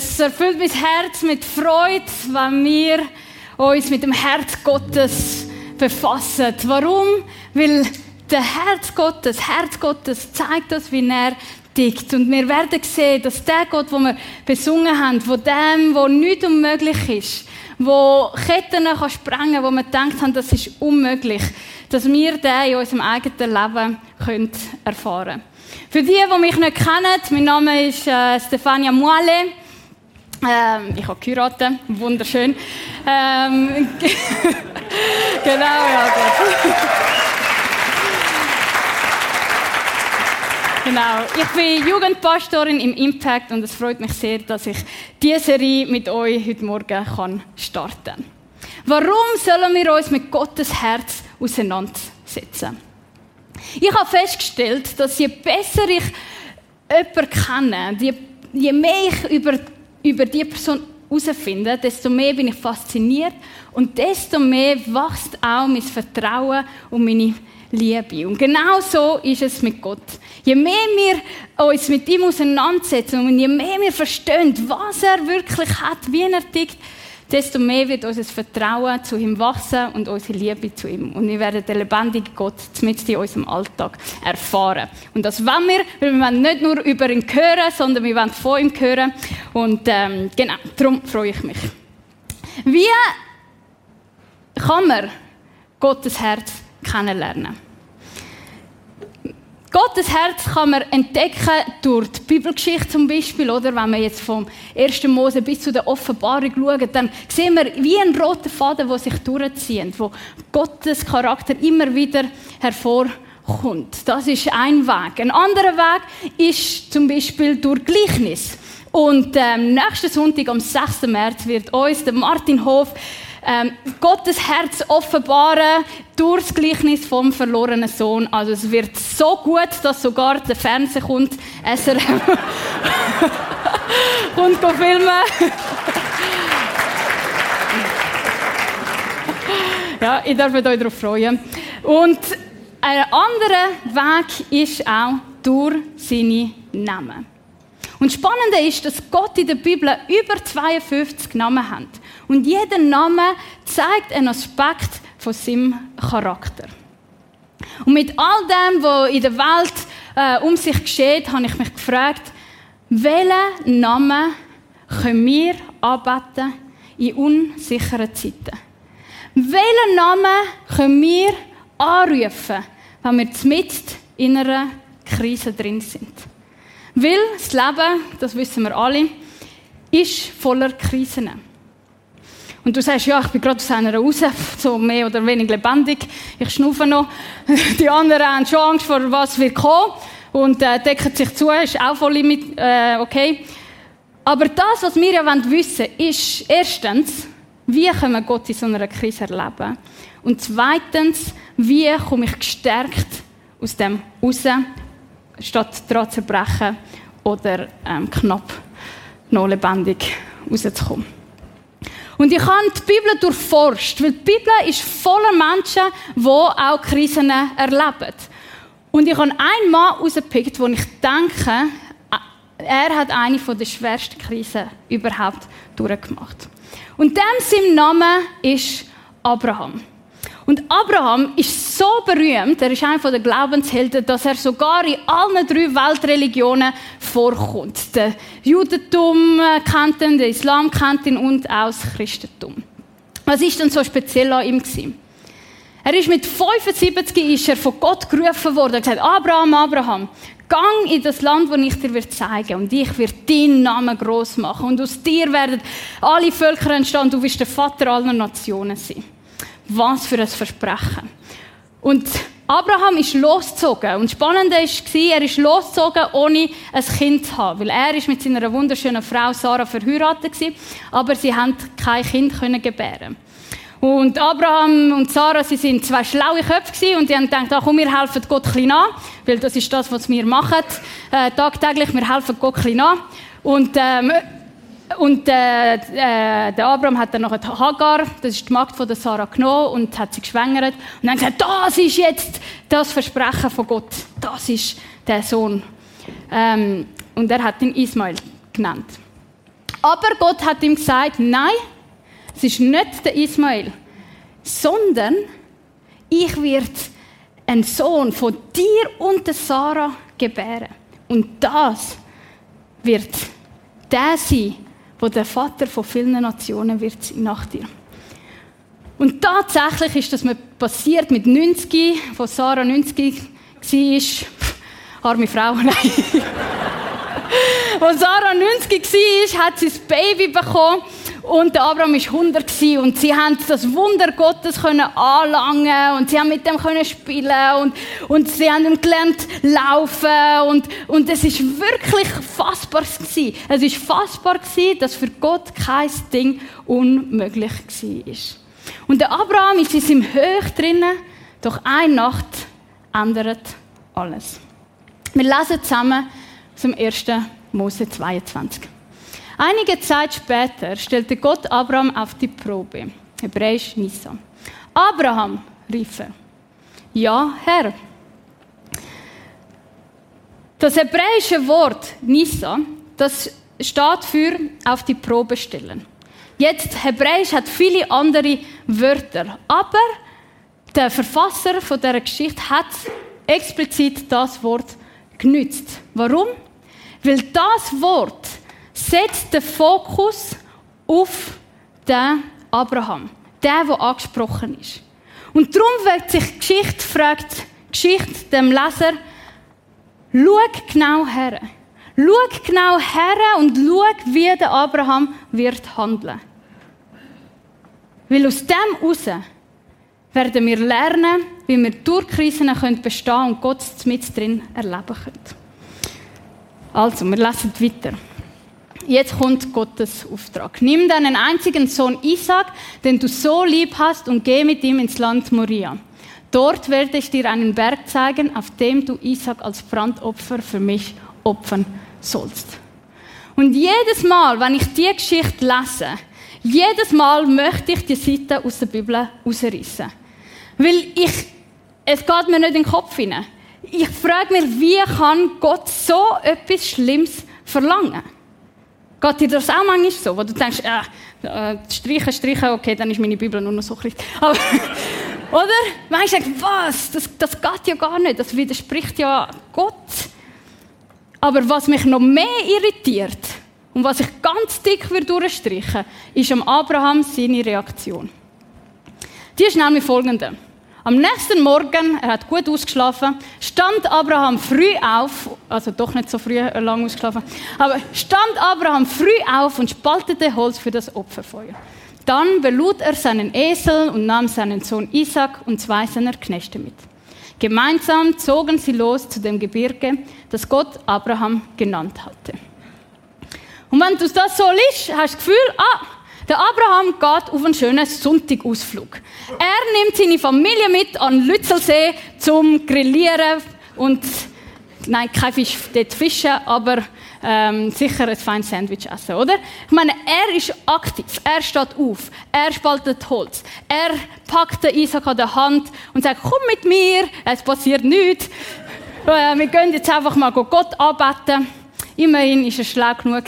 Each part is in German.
Es erfüllt mein Herz mit Freude, wenn wir uns mit dem Herz Gottes befassen. Warum? Weil der Herz Gottes, Herz Gottes zeigt uns, wie er tickt. Und wir werden sehen, dass der Gott, den wir besungen haben, von dem, wo nichts unmöglich ist, wo Ketten kann sprengen wo wir gedacht haben, das ist unmöglich, dass wir den in unserem eigenen Leben können erfahren können. Für die, die mich nicht kennen, mein Name ist äh, Stefania Muale. Ähm, ich habe geheiratet, wunderschön. Ähm, genau, ja, gut. Genau. Ich bin Jugendpastorin im Impact und es freut mich sehr, dass ich diese Serie mit euch heute Morgen kann starten kann. Warum sollen wir uns mit Gottes Herz auseinandersetzen? Ich habe festgestellt, dass je besser ich jemanden kenne, je, je mehr ich über, über die Person herausfinde, desto mehr bin ich fasziniert und desto mehr wächst auch mein Vertrauen und meine Liebe. Und genau so ist es mit Gott. Je mehr wir uns mit ihm auseinandersetzen und je mehr wir verstehen, was er wirklich hat, wie er tickt, desto mehr wird unser Vertrauen zu ihm wachsen und unsere Liebe zu ihm. Und wir werden den lebendigen Gott mit in unserem Alltag erfahren. Und das wollen wir, weil wir wollen nicht nur über ihn hören, sondern wir wollen von ihm hören. Und ähm, genau, darum freue ich mich. Wie kann man Gottes Herz kennenlernen. Gottes Herz kann man entdecken durch die Bibelgeschichte zum Beispiel, oder? Wenn wir jetzt vom 1. Mose bis zu der Offenbarung schauen, dann sehen wir wie ein roter Faden, der sich durchzieht, wo Gottes Charakter immer wieder hervorkommt. Das ist ein Weg. Ein anderer Weg ist zum Beispiel durch Gleichnis. Und ähm, nächsten Sonntag, am 6. März, wird uns der Martin Hof ähm, Gottes Herz offenbaren durch das Gleichnis vom verlorenen Sohn. Also es wird so gut, dass sogar der Fernseher kommt, SRM kommt filmen. ja, ich darf mich darauf freuen. Und ein anderer Weg ist auch durch seine Namen. Und spannend ist, dass Gott in der Bibel über 52 Namen hat. Und jeder Name zeigt einen Aspekt von seinem Charakter. Und mit all dem, was in der Welt äh, um sich geschieht, habe ich mich gefragt, welchen Namen können wir anbeten in unsicheren Zeiten? Welchen Namen können wir anrufen, wenn wir mitten in einer Krise drin sind? Weil das Leben, das wissen wir alle, ist voller Krisen. Und du sagst, ja, ich bin gerade aus einer raus, so mehr oder weniger lebendig. Ich schnaufe noch. Die anderen haben schon Angst vor was wird kommen und äh, decken sich zu, ist auch voll mit, äh, okay. Aber das, was wir ja wissen wollen, ist erstens, wie können wir Gott in so einer Krise erleben? Und zweitens, wie komme ich gestärkt aus dem raus statt daran zu zerbrechen oder ähm, knapp noch lebendig rauszukommen. Und ich habe die Bibel durchforscht, weil die Bibel ist voller Menschen, die auch Krisen erleben. Und ich habe einen Mann herausgepickt, wo ich denke, er hat eine der schwersten Krisen überhaupt durchgemacht. Und dem sein Name ist Abraham. Und Abraham ist so berühmt, er ist einer der Glaubenshelden, dass er sogar in allen drei Weltreligionen vorkommt. Der Judentum kennt ihn, der Islam kennt ihn und auch das Christentum. Was ist denn so speziell an ihm gewesen? Er ist mit 75 ist er von Gott gerufen worden. Er hat gesagt, Abraham, Abraham, gang in das Land, das ich dir zeigen werde. Und ich werde deinen Namen groß machen. Und aus dir werden alle Völker entstehen. Du wirst der Vater aller Nationen sein. Was für ein Versprechen. Und Abraham ist losgezogen. Und spannend war, er ist losgezogen, ohne ein Kind zu haben. Weil er ist mit seiner wunderschönen Frau Sarah verheiratet war, aber sie haben kein Kind können gebären. Und Abraham und Sarah, sie sind zwei schlaue Köpfe und die haben gedacht, ach, komm, wir helfen Gott ein bisschen an, weil das ist das, was wir machen, äh, tagtäglich, wir helfen Gott ein bisschen an. Und ähm, und äh, äh, der Abraham hat dann noch Hagar, das ist die Magd von der Sarah genommen und hat sie geschwängert und dann gesagt, das ist jetzt das Versprechen von Gott, das ist der Sohn. Ähm, und er hat ihn Ismail genannt. Aber Gott hat ihm gesagt, nein, es ist nicht der Ismael, sondern ich werde einen Sohn von dir und der Sarah gebären. Und das wird der sein, wo der Vater von vielen Nationen wird sein nach dir. Und tatsächlich ist das passiert mit 90, wo Sarah 90 war. Arme Frau, nein. Als Sarah 90 war, hat sie das Baby bekommen und der Abraham war 100 und sie haben das Wunder Gottes können anlangen und sie haben mit dem spielen und, und sie haben ihm gelernt laufen und, und es ist wirklich fassbar gewesen. Es ist fassbar gewesen, dass für Gott kein Ding unmöglich war. Und der Abraham ist in seinem Höch drinnen, doch eine Nacht ändert alles. Wir lesen zusammen zum 1. Mose 22. Einige Zeit später stellte Gott Abraham auf die Probe. Hebräisch Nisa. Abraham, rief er. Ja, Herr. Das hebräische Wort Nisa, das steht für auf die Probe stellen. Jetzt, Hebräisch hat viele andere Wörter, aber der Verfasser von der Geschichte hat explizit das Wort genützt. Warum? Weil das Wort setzt den Fokus auf den Abraham, der, der angesprochen ist. Und darum wird sich die Geschichte fragt, Geschichte dem Leser, schau genau her. Schau genau her und schau, wie der Abraham wird handeln. Weil aus dem heraus werden wir lernen, wie wir durch Krisen bestehen können und Gott mit drin erleben können. Also, wir lesen weiter. Jetzt kommt Gottes Auftrag. Nimm deinen einzigen Sohn Isaac, den du so lieb hast, und geh mit ihm ins Land Moria. Dort werde ich dir einen Berg zeigen, auf dem du Isaac als Brandopfer für mich opfern sollst. Und jedes Mal, wenn ich die Geschichte lese, jedes Mal möchte ich die Seite aus der Bibel rausreißen. Weil ich, es geht mir nicht in den Kopf hinein. Ich frage mich, wie kann Gott so etwas Schlimmes verlangen? Geht dir das auch manchmal so, wo du denkst, äh, äh, streichen, streichen, okay, dann ist meine Bibel nur noch so klein. Aber, oder? Manchmal denkst was, das, das geht ja gar nicht, das widerspricht ja Gott. Aber was mich noch mehr irritiert, und was ich ganz dick durchstreichen ist am Abraham seine Reaktion. Die ist nämlich folgende. Am nächsten Morgen, er hat gut ausgeschlafen, stand Abraham früh auf, also doch nicht so früh äh, lang ausgeschlafen, aber stand Abraham früh auf und spaltete Holz für das Opferfeuer. Dann belud er seinen Esel und nahm seinen Sohn Isaac und zwei seiner Knechte mit. Gemeinsam zogen sie los zu dem Gebirge, das Gott Abraham genannt hatte. Und wenn du das so liest, hast du das Gefühl, ah, der Abraham geht auf einen schönen Sonntagausflug. Er nimmt seine Familie mit an Lützelsee zum Grillieren und, nein, kein Fisch, dort fischen, aber ähm, sicher ein feines Sandwich essen, oder? Ich meine, er ist aktiv, er steht auf, er spaltet Holz, er packt den Isaac an der Hand und sagt, komm mit mir, es passiert nichts. Äh, wir gehen jetzt einfach mal Gott anbeten. Immerhin war er schlau genug,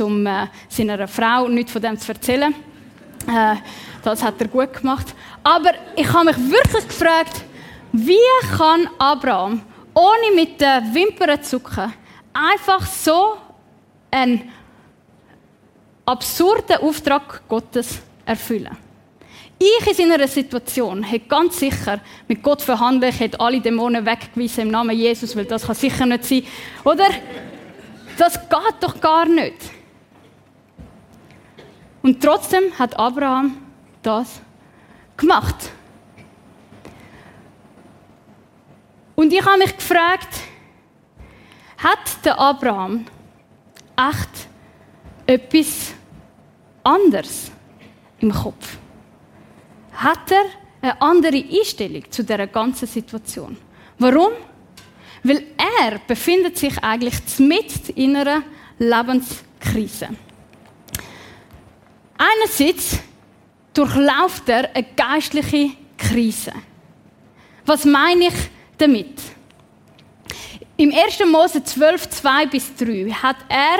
um äh, seiner Frau nichts von dem zu erzählen. Äh, das hat er gut gemacht. Aber ich habe mich wirklich gefragt, wie kann Abraham ohne mit den Wimpern zu zucken einfach so einen absurden Auftrag Gottes erfüllen? Ich in seiner Situation hätte ganz sicher mit Gott verhandelt, hätte alle Dämonen weggewiesen im Namen Jesus, weil das kann sicher nicht sein. Oder? Das geht doch gar nicht. Und trotzdem hat Abraham das gemacht. Und ich habe mich gefragt, hat der Abraham echt etwas anderes im Kopf? Hat er eine andere Einstellung zu der ganzen Situation? Warum? Weil er befindet sich eigentlich mit in einer Lebenskrise. Einerseits durchlauft er eine geistliche Krise. Was meine ich damit? Im 1. Mose 12, 2 bis 3 hat er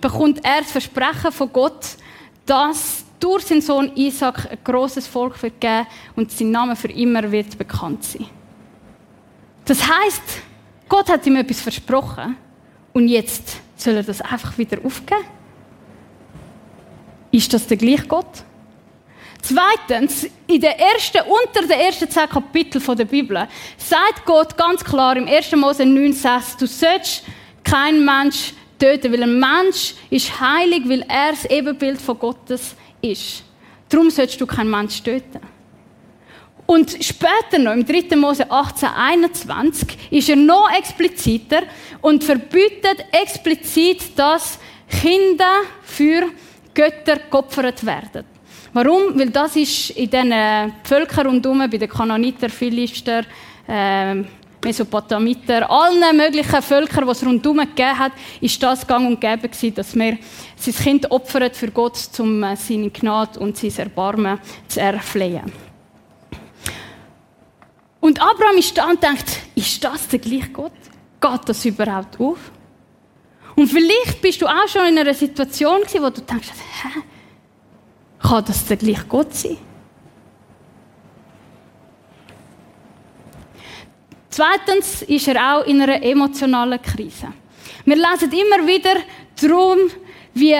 bekommt er das Versprechen von Gott, dass durch seinen Sohn Isaac ein großes Volk wird geben und sein Name für immer wird bekannt sein. Das heißt, Gott hat ihm etwas versprochen und jetzt soll er das einfach wieder aufgeben? Ist das der gleiche Gott? Zweitens, in der ersten, unter den ersten zehn Kapiteln der Bibel sagt Gott ganz klar im 1. Mose 9,6, du sollst kein Mensch töten, weil ein Mensch ist heilig, weil er das Ebenbild von Gottes ist. Darum sollst du keinen Mensch töten. Und später noch, im 3. Mose 18, 21, ist er noch expliziter und verbietet explizit, dass Kinder für Götter geopfert werden. Warum? Weil das ist in diesen Völkern rundherum, bei den Kananiter, Philister, äh, Mesopotamiter, allen möglichen Völkern, die es rundherum gegeben hat, ist das gang und gäbe gewesen, dass man sein Kind opfert für Gott, um äh, seine Gnade und sein Erbarmen zu erflehen. Und Abraham ist da und denkt, ist das der gleiche Gott? Geht das überhaupt auf? Und vielleicht bist du auch schon in einer Situation gewesen, wo du denkst, hä? Kann das der gleiche Gott sein? Zweitens ist er auch in einer emotionalen Krise. Wir lesen immer wieder darum, wie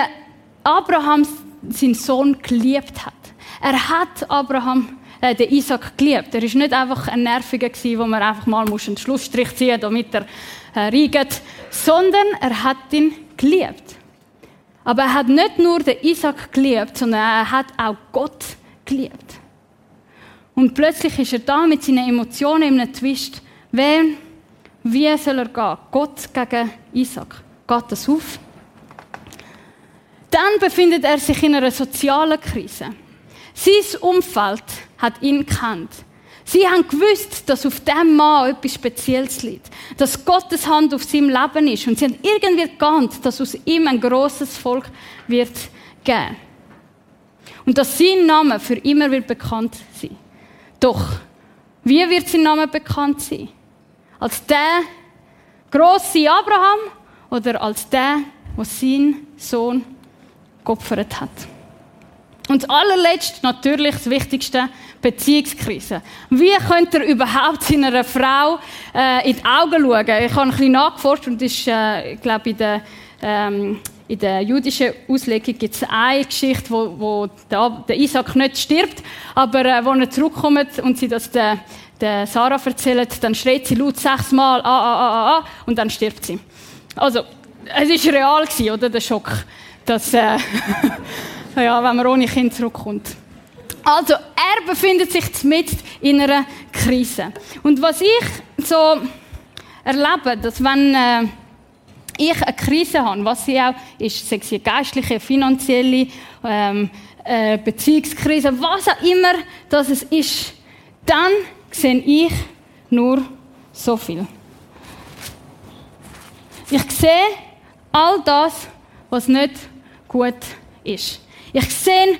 Abraham seinen Sohn geliebt hat. Er hat Abraham, äh, den Isaac geliebt. Er ist nicht einfach ein Nerviger gewesen, wo man einfach mal einen Schlussstrich ziehen damit er äh, rieget, sondern er hat ihn geliebt. Aber er hat nicht nur den Isaac geliebt, sondern er hat auch Gott geliebt. Und plötzlich ist er da mit seinen Emotionen in einem Twist. Wer, wie soll er gehen? Gott gegen Isaac. Geht das auf? Dann befindet er sich in einer sozialen Krise. Sein Umfeld hat ihn gekannt. Sie haben gewusst, dass auf dem Mann etwas Spezielles liegt. Dass Gottes Hand auf seinem Leben ist. Und sie haben irgendwie geahnt, dass aus ihm ein großes Volk wird geben. Und dass sein Name für immer wird bekannt sein. Doch, wie wird sein Name bekannt sein? Als der große Abraham oder als der, was sein Sohn geopfert hat? Und allerletzt natürlich das Wichtigste, Beziehungskrise. Wie könnt ihr überhaupt seiner Frau äh, in die Augen schauen? Ich habe ein bisschen nachgeforscht und ist, äh, ich glaube, in der, ähm, in der jüdischen Auslegung gibt es eine Geschichte, wo, wo der, der Isaac nicht stirbt, aber äh, wenn er zurückkommt und sie das der, der Sarah erzählt, dann schreit sie laut sechsmal ah, ah, ah, ah, ah, und dann stirbt sie. Also, es war real gewesen, oder, der Schock, dass, äh, ja, wenn man ohne Kind zurückkommt. Also, er befindet sich mit in einer Krise. Und was ich so erlebe, dass wenn äh, ich eine Krise habe, was sie auch ist, sei sie geistliche, finanzielle, ähm, äh, Beziehungskrise, was auch immer das ist, dann sehe ich nur so viel. Ich sehe all das, was nicht gut ist. Ich sehe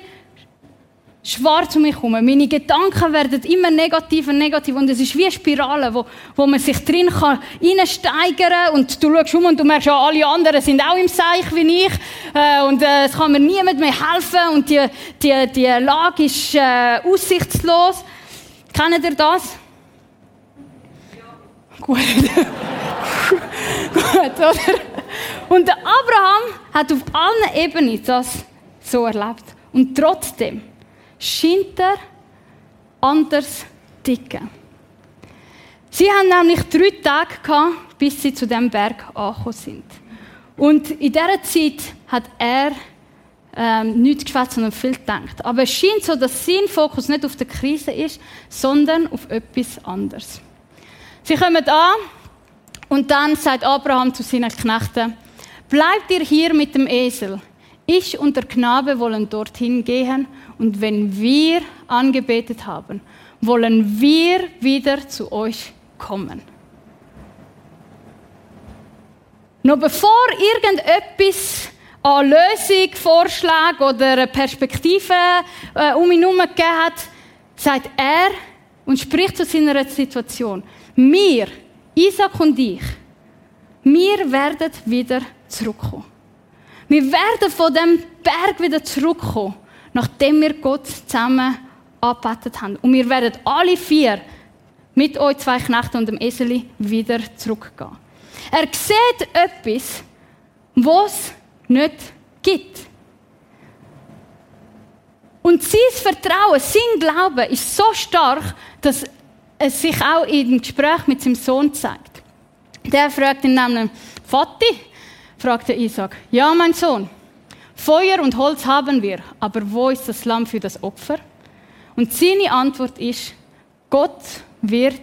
schwarz um mich herum. Meine Gedanken werden immer negativer und negativ und es ist wie eine Spirale, wo, wo man sich drin kann reinsteigern und du schaust um und du merkst, ja, alle anderen sind auch im Seich wie ich äh, und äh, es kann mir niemand mehr helfen und die, die, die Lage ist äh, aussichtslos. Kennt ihr das? Ja. Gut. Gut, oder? Und der Abraham hat auf allen Ebenen das so erlebt. Und trotzdem scheint er anders ticken. Sie haben nämlich drei Tage gehabt, bis sie zu dem Berg angekommen sind. Und in dieser Zeit hat er ähm, nichts geschwätzt, sondern viel gedacht. Aber es scheint so, dass sein Fokus nicht auf der Krise ist, sondern auf etwas anderes. Sie kommen an und dann sagt Abraham zu seinen Knechten, bleibt ihr hier mit dem Esel. Ich und der Knabe wollen dorthin gehen und wenn wir angebetet haben, wollen wir wieder zu euch kommen. Noch bevor irgendetwas an Lösung, Vorschlag oder Perspektive äh, um ihn herum gegeben hat, sagt er und spricht zu seiner Situation. Wir, Isaac und ich, wir werden wieder zurückkommen. Wir werden von dem Berg wieder zurückkommen, nachdem wir Gott zusammen angebetet haben. Und wir werden alle vier mit euch zwei Knechten und dem Eseli wieder zurückgehen. Er sieht etwas, was es nicht gibt. Und sein Vertrauen, sein Glaube ist so stark, dass es sich auch im Gespräch mit seinem Sohn zeigt. Der fragt ihn nämlich, Vati, fragte Isaac, ja, mein Sohn, Feuer und Holz haben wir, aber wo ist das Lamm für das Opfer? Und seine Antwort ist, Gott wird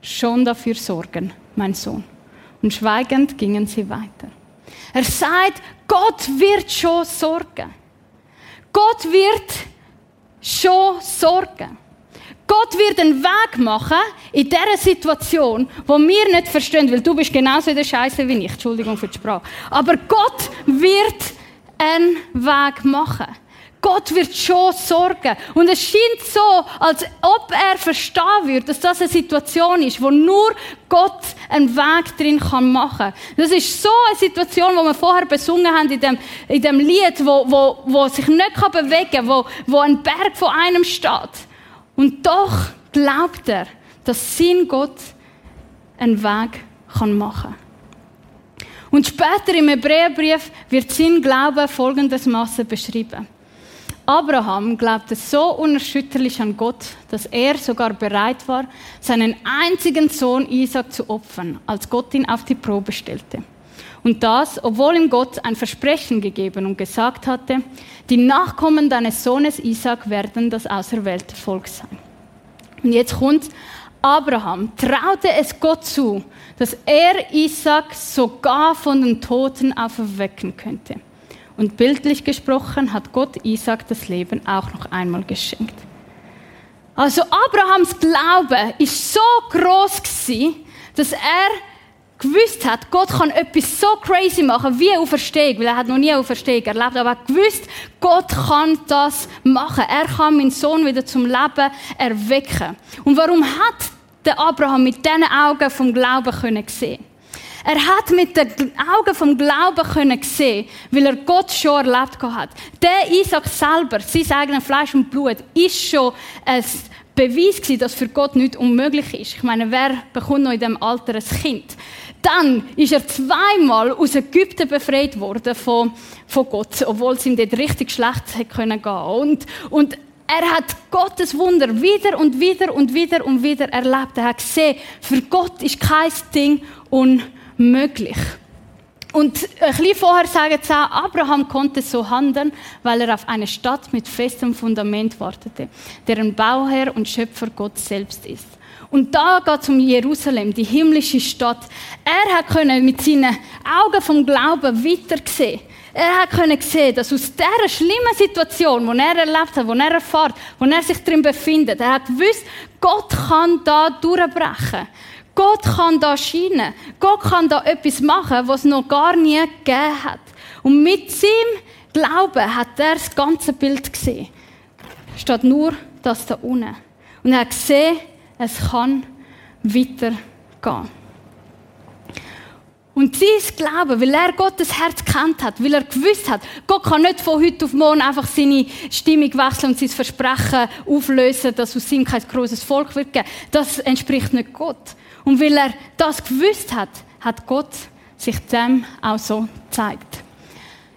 schon dafür sorgen, mein Sohn. Und schweigend gingen sie weiter. Er sagt, Gott wird schon sorgen. Gott wird schon sorgen. Gott wird einen Weg machen in dieser Situation, wo wir nicht verstehen, weil du bist genauso in der Scheiße wie ich. Entschuldigung für die Sprache. Aber Gott wird einen Weg machen. Gott wird schon sorgen. Und es scheint so, als ob er verstehen würde, dass das eine Situation ist, wo nur Gott einen Weg drin kann machen. Das ist so eine Situation, wo wir vorher besungen haben in dem, in dem Lied, wo, wo, wo sich nicht bewegen kann, wo, wo ein Berg vor einem steht. Und doch glaubt er, dass sein Gott einen Weg kann machen Und später im Hebräerbrief wird sein Glaube folgendermaßen beschrieben. Abraham glaubte so unerschütterlich an Gott, dass er sogar bereit war, seinen einzigen Sohn Isaac zu opfern, als Gott ihn auf die Probe stellte. Und das, obwohl ihm Gott ein Versprechen gegeben und gesagt hatte, die Nachkommen deines Sohnes Isaac werden das auserwählte Volk sein. Und jetzt kommt Abraham, traute es Gott zu, dass er Isaac sogar von den Toten auferwecken könnte. Und bildlich gesprochen hat Gott Isaac das Leben auch noch einmal geschenkt. Also Abrahams Glaube ist so groß gewesen, dass er gewusst hat, Gott kann etwas so crazy machen wie Auferstehung, weil er hat noch nie Auferstehung erlebt, aber er hat gewusst, Gott kann das machen. Er kann meinen Sohn wieder zum Leben erwecken. Und warum hat der Abraham mit diesen Augen vom Glauben können sehen? Er hat mit den Augen vom Glauben können sehen, weil er Gott schon erlebt hat. Der Isaac selber, sein eigenes Fleisch und Blut, ist schon ein Beweis gewesen, dass für Gott nichts unmöglich ist. Ich meine, wer bekommt noch in diesem Alter ein Kind? Dann ist er zweimal aus Ägypten befreit worden von, von Gott, obwohl es ihm dort richtig schlecht hätte gehen können. Und, und er hat Gottes Wunder wieder und wieder und wieder und wieder erlebt. Er hat gesehen, für Gott ist kein Ding unmöglich. Und ein bisschen vorher sagen sie auch, Abraham konnte so handeln, weil er auf eine Stadt mit festem Fundament wartete, deren Bauherr und Schöpfer Gott selbst ist. Und da geht es um Jerusalem, die himmlische Stadt. Er können mit seinen Augen vom Glauben weiter sehen. Er können sehen, dass aus dieser schlimmen Situation, die er erlebt hat, die er erfährt, wo er sich drin befindet, er hat gewusst, Gott kann da durchbrechen. Gott kann da scheinen. Gott kann da etwas machen, was es noch gar nie gegeben hat. Und mit seinem Glauben hat er das ganze Bild gesehen. Statt nur das da unten. Und er hat gesehen, es kann weitergehen. Und sein Glauben, weil er Gottes Herz kennt hat, weil er gewusst hat, Gott kann nicht von heute auf morgen einfach seine Stimmung wechseln und sein Versprechen auflösen, dass aus ihm kein großes Volk wird geben. Das entspricht nicht Gott. Und weil er das gewusst hat, hat Gott sich dem auch so gezeigt.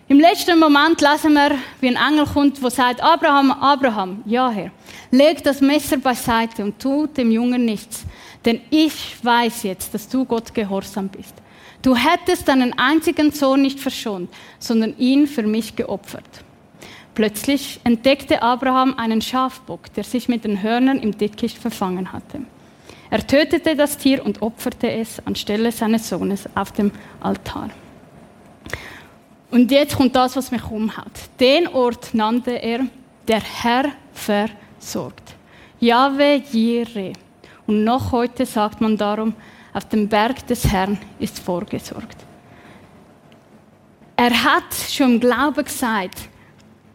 Im letzten Moment lesen wir, wie ein Engel kommt, der sagt, Abraham, Abraham, ja Herr, leg das Messer beiseite und tu dem Jungen nichts, denn ich weiß jetzt, dass du Gott gehorsam bist. Du hättest deinen einzigen Sohn nicht verschont, sondern ihn für mich geopfert. Plötzlich entdeckte Abraham einen Schafbock, der sich mit den Hörnern im Dickicht verfangen hatte. Er tötete das Tier und opferte es anstelle seines Sohnes auf dem Altar. Und jetzt kommt das, was mich umhaut. Den Ort nannte er der Herr versorgt. Yahweh Jireh. Und noch heute sagt man darum, auf dem Berg des Herrn ist vorgesorgt. Er hat schon im Glauben gesagt,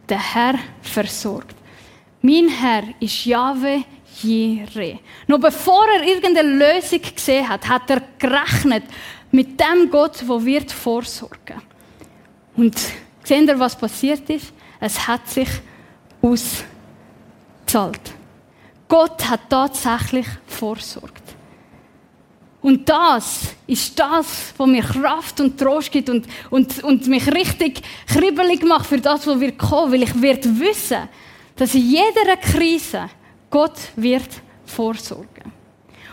der Herr versorgt. Mein Herr ist Yahweh Jireh. Noch bevor er irgendeine Lösung gesehen hat, hat er gerechnet mit dem Gott, wo wird vorsorgen. Und Seht ihr, was passiert ist? Es hat sich ausgezahlt. Gott hat tatsächlich vorsorgt. Und das ist das, was mir Kraft und Trost gibt und, und, und mich richtig kribbelig macht für das, was wir kommen. Weil ich werde wissen, dass in jeder Krise Gott wird vorsorgen.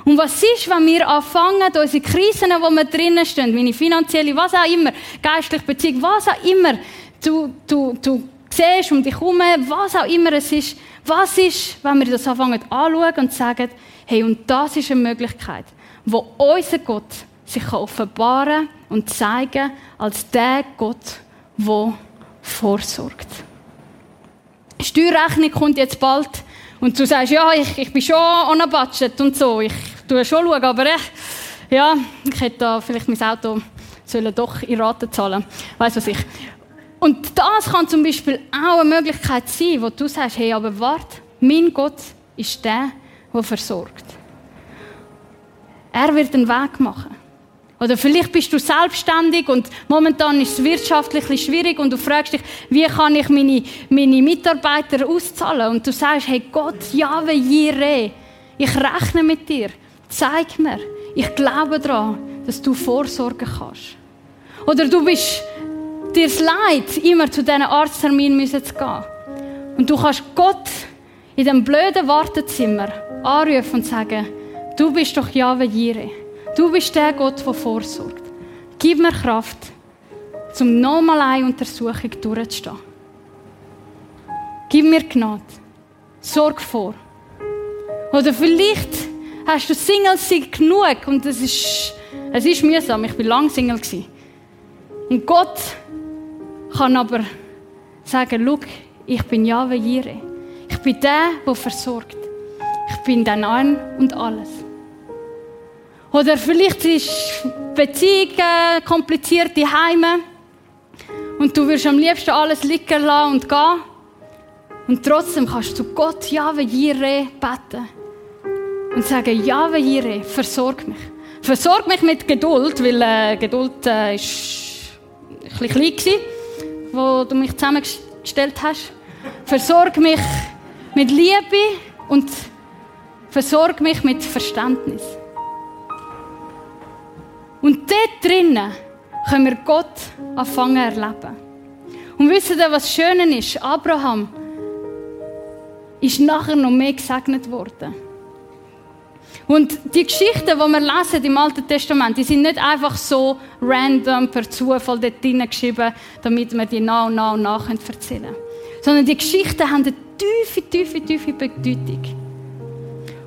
Und was ist, wenn wir anfangen, unsere Krisen, wo wir drinnen stehen, meine finanzielle, was auch immer, geistliche Beziehung, was auch immer, du, du, du siehst um dich herum, was auch immer es ist, was ist, wenn wir das anfangen anschauen und sagen, hey, und das ist eine Möglichkeit wo unser Gott sich offenbaren und zeigen als der Gott, der vorsorgt. Steuerrechnung kommt jetzt bald und du sagst, ja, ich, ich bin schon on a budget und so, ich tue schon schauen, aber äh, ja, ich hätte da vielleicht mein Auto sollen doch in Raten zahlen, weiss was ich. Und das kann zum Beispiel auch eine Möglichkeit sein, wo du sagst, hey, aber warte, mein Gott ist der, der versorgt. Er wird einen Weg machen. Oder vielleicht bist du selbstständig und momentan ist es wirtschaftlich schwierig und du fragst dich, wie kann ich meine, meine Mitarbeiter auszahlen? Und du sagst, hey Gott, Jahwe Jireh, ich rechne mit dir. Zeig mir. Ich glaube daran, dass du vorsorgen kannst. Oder du bist dir leid, immer zu diesen Arzttermin zu gehen. Und du kannst Gott in dem blöden Wartezimmer anrufen und sagen, Du bist doch Jahwe Jireh. Du bist der Gott, der vorsorgt. Gib mir Kraft, zum nochmal eine Untersuchung durchzustehen. Gib mir Gnade. Sorg vor. Oder vielleicht hast du Single genug und es ist, es ist mühsam. Ich war lange Single. Und Gott kann aber sagen, schau, ich bin Jahwe Jireh. Ich bin der, der versorgt. Ich bin dein Ein und alles. Oder vielleicht ist Beziehungen komplizierte Heime und du wirst am liebsten alles liegen lassen und gehen. Und trotzdem kannst du Gott Jahwe Jireh beten und sagen, Jahwe Jireh, versorg mich. Versorg mich mit Geduld, weil äh, Geduld äh, ist ein bisschen klein gewesen, wo du mich zusammengestellt hast. Versorg mich mit Liebe und versorg mich mit Verständnis. Und dort drinnen können wir Gott anfangen erleben. Und wisst ihr, was Schöne ist? Abraham ist nachher noch mehr gesegnet worden. Und die Geschichten, die wir lesen im Alten Testament, die sind nicht einfach so random per Zufall dort geschrieben, damit wir die nach und nach und nach erzählen können. Sondern die Geschichten haben eine tiefe, tiefe, tiefe Bedeutung.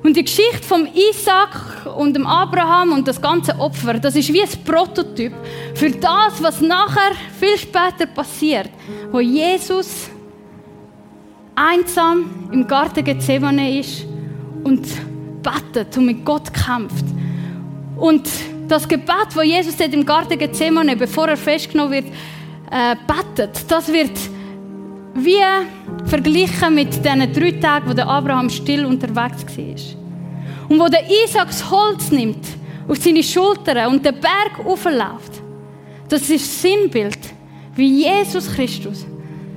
Und die Geschichte vom Isaac und dem Abraham und das ganze Opfer, das ist wie ein Prototyp für das, was nachher viel später passiert, wo Jesus einsam im Garten Gethsemane ist und betet und mit Gott kämpft. Und das Gebet, wo Jesus dort im Garten Gethsemane, bevor er festgenommen wird, äh, betet, das wird wie verglichen mit den drei Tagen, wo der Abraham still unterwegs war. Und wo der Isaac das Holz nimmt, auf seine Schultern und den Berg aufläuft, das ist das Sinnbild, wie Jesus Christus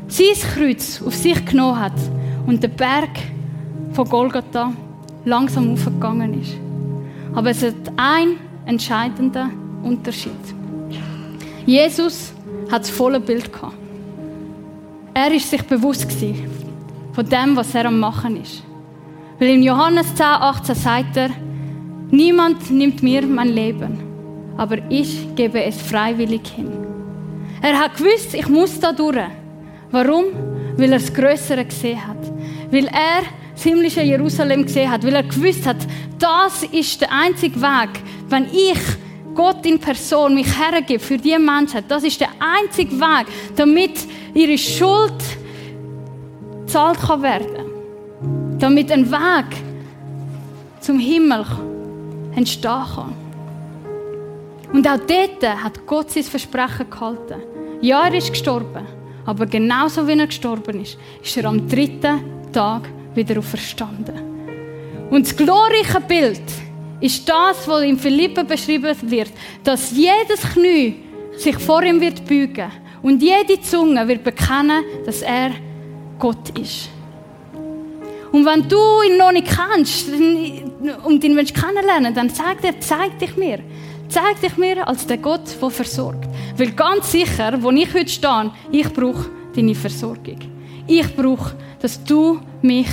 sein Kreuz auf sich genommen hat und der Berg von Golgatha langsam aufgegangen ist. Aber es hat einen entscheidenden Unterschied. Jesus hat das volle Bild gehabt. Er ist sich bewusst von dem, was er am machen ist. Weil in Johannes 10, 18 sagt er, niemand nimmt mir mein Leben, aber ich gebe es freiwillig hin. Er hat gewusst, ich muss da durch. Warum? Weil er das Größere gesehen hat. Weil er das himmlische Jerusalem gesehen hat. Weil er gewusst hat, das ist der einzige Weg, wenn ich Gott in Person mich hergebe für die Menschen. Das ist der einzige Weg, damit ihre Schuld zahlt kann werden. Damit ein Weg zum Himmel entstehen kann. Und auch dort hat Gott sein Versprechen gehalten. Ja, er ist gestorben. Aber genauso wie er gestorben ist, ist er am dritten Tag wieder auferstanden. Und das glorreiche Bild ist das, was in Philippen beschrieben wird, dass jedes Knie sich vor ihm wird beugen Und jede Zunge wird bekennen, dass er Gott ist. Und wenn du ihn noch nicht kennst und ihn willst kennenlernen dann sagt er, zeig dich mir. Zeig dich mir als der Gott, der versorgt. Weil ganz sicher, wo ich heute stehe, ich brauche deine Versorgung. Ich brauche, dass du mich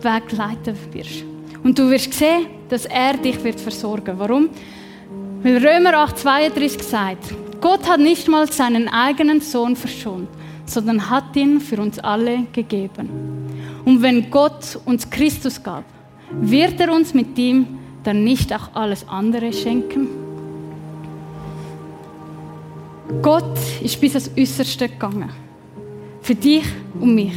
wegleiten wirst. Und du wirst sehen, dass er dich wird versorgen. Warum? Weil Römer 8, 32 sagt, Gott hat nicht mal seinen eigenen Sohn verschont, sondern hat ihn für uns alle gegeben. Und wenn Gott uns Christus gab, wird er uns mit ihm dann nicht auch alles andere schenken? Gott ist bis ans Äußerste gegangen. Für dich und mich.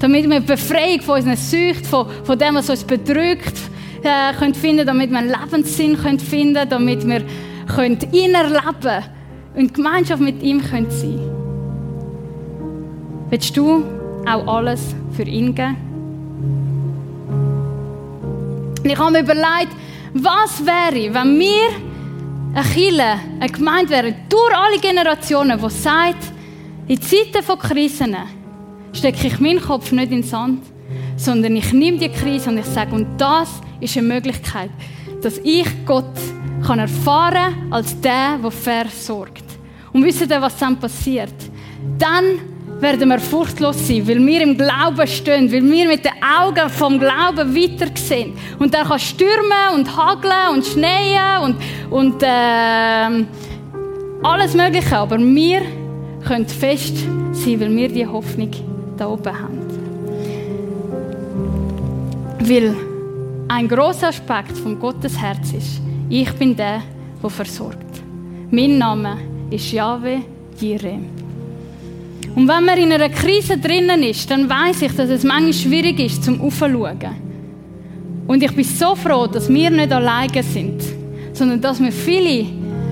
Damit wir Befreiung von unseren Süchten, von, von dem, was uns bedrückt, äh, können finden, damit wir einen Lebenssinn können finden damit wir können ihn erleben und Gemeinschaft mit ihm können sein Willst du auch alles für ihn geben? ich habe mir überlegt, was wäre, wenn wir eine Kirche, eine Gemeinde wären, durch alle Generationen, die sagt, in Zeiten von Krisen stecke ich meinen Kopf nicht in den Sand, sondern ich nehme die Krise und ich sage, und das ist eine Möglichkeit, dass ich Gott kann erfahren als der, der versorgt. Und wisst ihr, was dann passiert? Dann werden wir furchtlos sein, weil wir im Glauben stehen, weil wir mit den Augen vom Glauben weitersehen. Und dann kann stürmen und hageln und schneien und, und äh, alles Mögliche. Aber wir können fest sein, weil wir die Hoffnung da oben haben. Weil ein großer Aspekt von Gottes Herz ist, ich bin der, der versorgt. Mein Name ist Yahweh Jireh. Und wenn man in einer Krise drinnen ist, dann weiß ich, dass es manchmal schwierig ist, zum Aufschauen. Und ich bin so froh, dass wir nicht alleine sind, sondern dass wir viele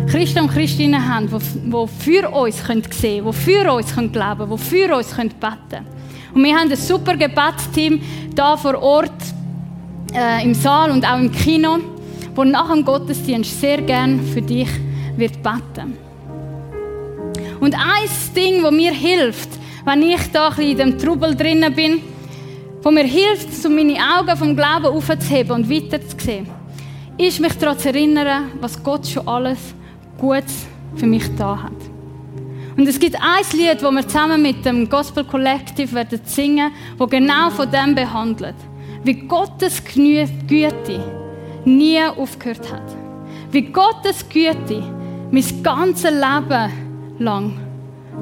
Christen und Christinnen haben, die für uns sehen können, die für uns glauben können, die für uns beten können. Und wir haben ein super Gebetsteam da vor Ort äh, im Saal und auch im Kino, wo nach dem Gottesdienst sehr gern für dich wird beten. Und ein Ding, das mir hilft, wenn ich da ein in dem Trubel drinnen bin, wo mir hilft, um meine Augen vom Glauben aufzuheben und weiterzusehen, ist mich daran zu erinnern, was Gott schon alles Gutes für mich da hat. Und es gibt ein Lied, das wir zusammen mit dem Gospel Collective werden singen, wo genau von dem behandelt, wie Gottes Güte nie aufgehört hat, wie Gottes Güte mein ganzes Leben lang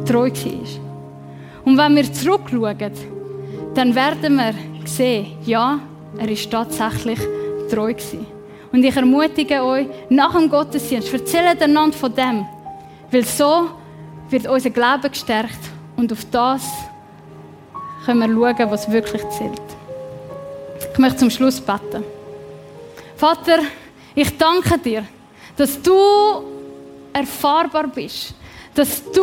treu war. Und wenn wir zurückschauen, dann werden wir sehen, ja, er ist tatsächlich treu gewesen. Und ich ermutige euch, nach dem Gottesdienst, erzählt einander von dem. Weil so wird unser Glauben gestärkt und auf das können wir schauen, was wirklich zählt. Ich möchte zum Schluss beten. Vater, ich danke dir, dass du erfahrbar bist, dass du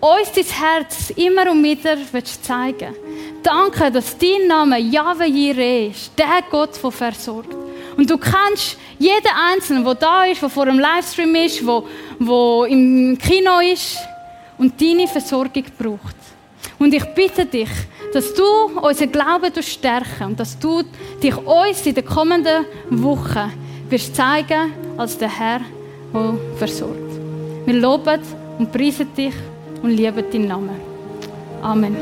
uns dein Herz immer und wieder zeigen willst. Danke, dass dein Name Yahweh Jireh ist, der Gott, der versorgt. Und du kennst jeden Einzelnen, der da ist, der vor einem Livestream ist, der, der im Kino ist und deine Versorgung braucht. Und ich bitte dich, dass du unseren Glauben stärken und dass du dich uns in den kommenden Wochen wirst zeigen als der Herr, der versorgt. Wir loben und preisen dich und lieben deinen Namen. Amen.